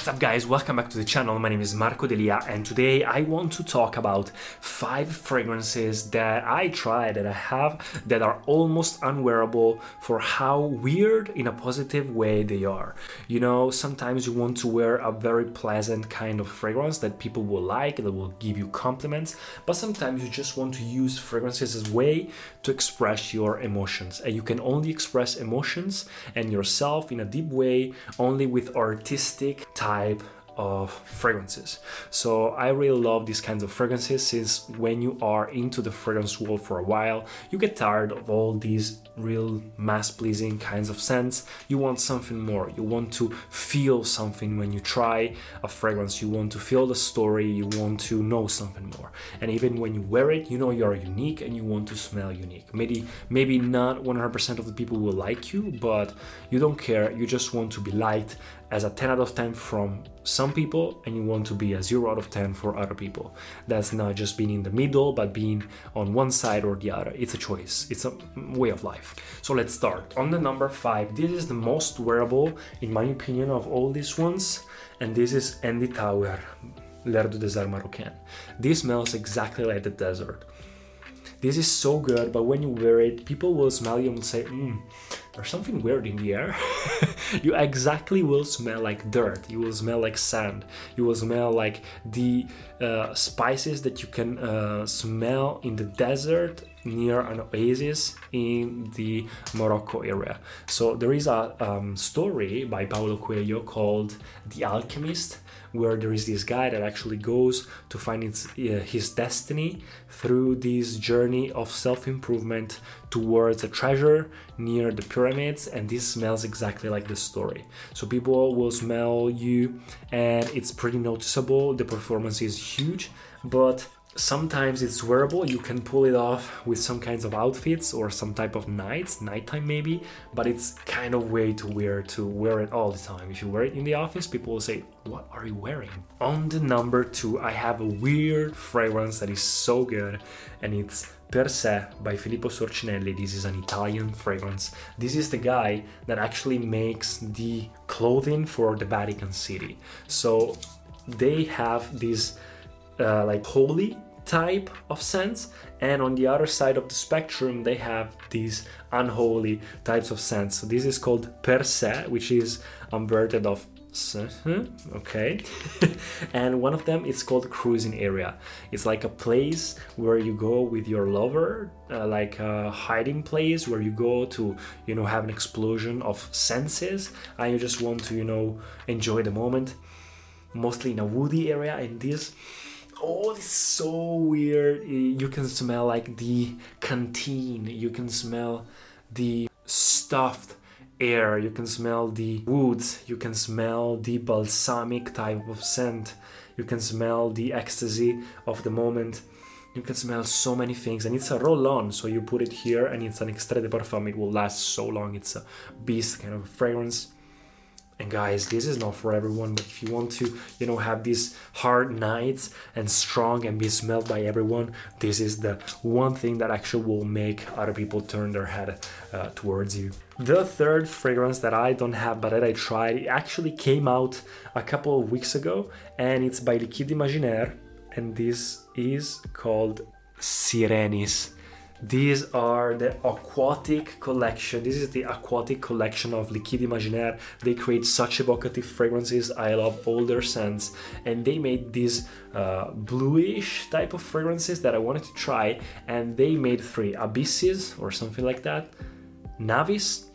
What's up, guys? Welcome back to the channel. My name is Marco Delia, and today I want to talk about five fragrances that I try that I have that are almost unwearable for how weird in a positive way they are. You know, sometimes you want to wear a very pleasant kind of fragrance that people will like, that will give you compliments, but sometimes you just want to use fragrances as a way to express your emotions, and you can only express emotions and yourself in a deep way only with artistic type of fragrances. So I really love these kinds of fragrances since when you are into the fragrance world for a while, you get tired of all these real mass pleasing kinds of scents. You want something more. You want to feel something when you try a fragrance. You want to feel the story. You want to know something more. And even when you wear it, you know you're unique and you want to smell unique. Maybe maybe not 100% of the people will like you, but you don't care. You just want to be liked as a 10 out of 10 from some people and you want to be a 0 out of 10 for other people. That's not just being in the middle, but being on one side or the other. It's a choice, it's a way of life. So let's start. On the number 5, this is the most wearable, in my opinion, of all these ones, and this is Andy Tauer, L'air du désert marocain. This smells exactly like the desert. This is so good, but when you wear it, people will smell you and say, hmm, there's something weird in the air. you exactly will smell like dirt. You will smell like sand. You will smell like the uh, spices that you can uh, smell in the desert near an oasis in the Morocco area. So there is a um, story by Paulo Coelho called The Alchemist where there is this guy that actually goes to find uh, his destiny through this journey of self improvement towards a treasure near the pyramids, and this smells exactly like the story. So people will smell you, and it's pretty noticeable. The performance is huge, but sometimes it's wearable you can pull it off with some kinds of outfits or some type of nights nighttime maybe but it's kind of way too weird to wear it all the time if you wear it in the office people will say what are you wearing on the number two i have a weird fragrance that is so good and it's Per Se by Filippo Sorcinelli. This is an Italian fragrance. This is the guy that actually makes the clothing for the Vatican City. So they have this uh, like holy type of scents and on the other side of the spectrum they have these unholy types of scents. So this is called per se which is inverted of okay. And one of them is called cruising area. It's like a place where you go with your lover uh, like a hiding place where you go to you know have an explosion of senses and you just want to you know enjoy the moment. Mostly in a woody area and this oh it's so weird. You can smell like the canteen. You can smell the stuffed air. You can smell the woods. You can smell the balsamic type of scent. You can smell the ecstasy of the moment. You can smell so many things and it's a roll on so you put it here and it's an extrait de parfum. It will last so long. It's a beast kind of fragrance and guys, this is not for everyone, but if you want to, you know, have these hard nights and strong and be smelled by everyone, this is the one thing that actually will make other people turn their head uh, towards you. The third fragrance that I don't have but that I tried, it actually came out a couple of weeks ago and it's by Liquide Imaginaire and this is called Sirenis. These are the aquatic collection. This is the aquatic collection of Liquide Imaginaire. They create such evocative fragrances. I love all their scents. And they made these uh, bluish type of fragrances that I wanted to try. And they made three Abysses or something like that, Navis,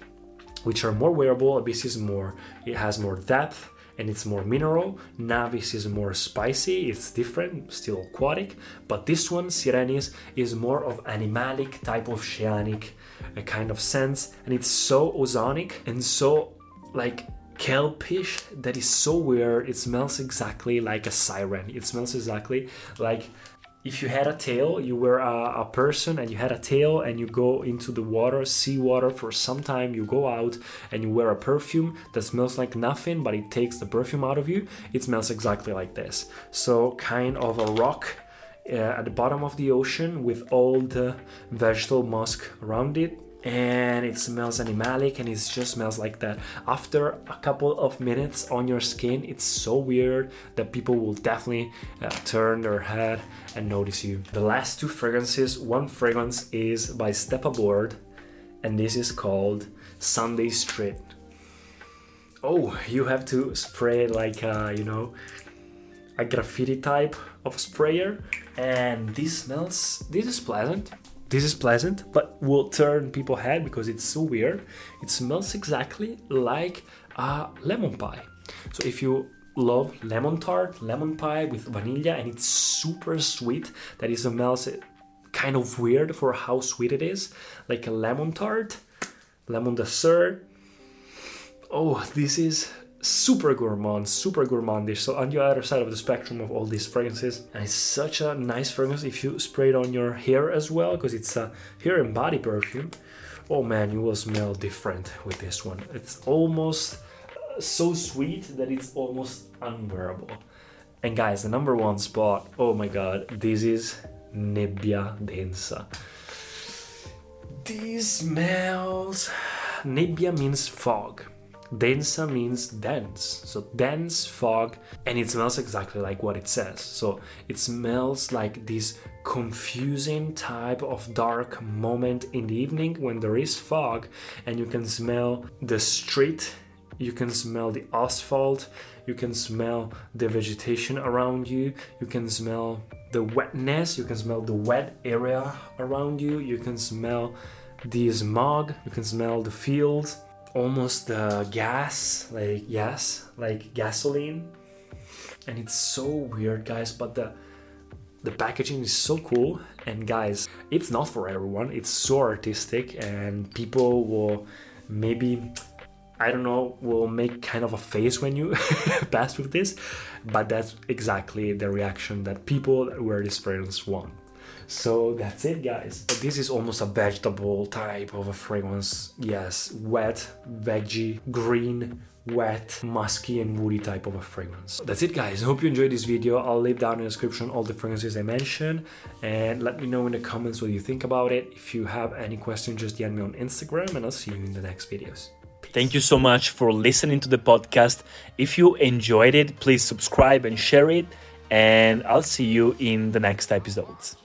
which are more wearable. Abysses more, it has more depth and it's more mineral. Navis is more spicy, it's different, still aquatic, but this one, Sirenis, is more of animalic type of oceanic uh, kind of sense, and it's so ozonic and so like kelpish that is so weird. It smells exactly like a siren. It smells exactly like if you had a tail, you were a, a, person and you had a tail and you go into the water, sea water for some time, you go out and you wear a perfume that smells like nothing, but it takes the perfume out of you, it smells exactly like this. So, kind of a rock uh, at the bottom of the ocean with all the vegetable musk around it and it smells animalic and it just smells like that. After a couple of minutes on your skin it's so weird that people will definitely uh, turn their head and notice you. The last two fragrances one fragrance is by step aboard and this is called sunday street oh you have to spray like uh, you know a graffiti type of sprayer and this smells this is pleasant this is pleasant but will turn people head because it's so weird. It smells exactly like a lemon pie. So if you love lemon tart lemon pie with vanilla and it's super sweet that it smells kind of weird for how sweet it is. Like a lemon tart lemon dessert. Oh this is super gourmand, super gourmandish. So on the other side of the spectrum of all these fragrances, and it's such a nice fragrance if you spray it on your hair as well, because it's a hair and body perfume. Oh man, you will smell different with this one. It's almost uh, so sweet that it's almost unbearable. And guys, the number one spot, oh my god, this is Nebbia Densa. This smells. Nebbia means fog Densa means dense, so dense fog, and it smells exactly like what it says. So it smells like this confusing type of dark moment in the evening when there is fog and you can smell the street, you can smell the asphalt, you can smell the vegetation around you, you can smell the wetness, you can smell the wet area around you, you can smell the smog, you can smell the fields almost uh, gas, like yes, like gasoline, and it's so weird, guys. But the the packaging is so cool, and guys, it's not for everyone. It's so artistic, and people will maybe I don't know, will make kind of a face when you pass with this, but that's exactly the reaction that people that wear this fragrance want. So that's it, guys. This is almost a vegetable type of a fragrance. Yes, wet, veggie, green, wet, musky and woody type of a fragrance. That's it guys, I hope you enjoyed this video. I'll leave down in the description all the fragrances I mentioned and let me know in the comments what you think about it. If you have any questions, just DM me on Instagram and I'll see you in the next videos. Thank you so much for listening to the podcast. If you enjoyed it, please subscribe and share it and I'll see you in the next episodes.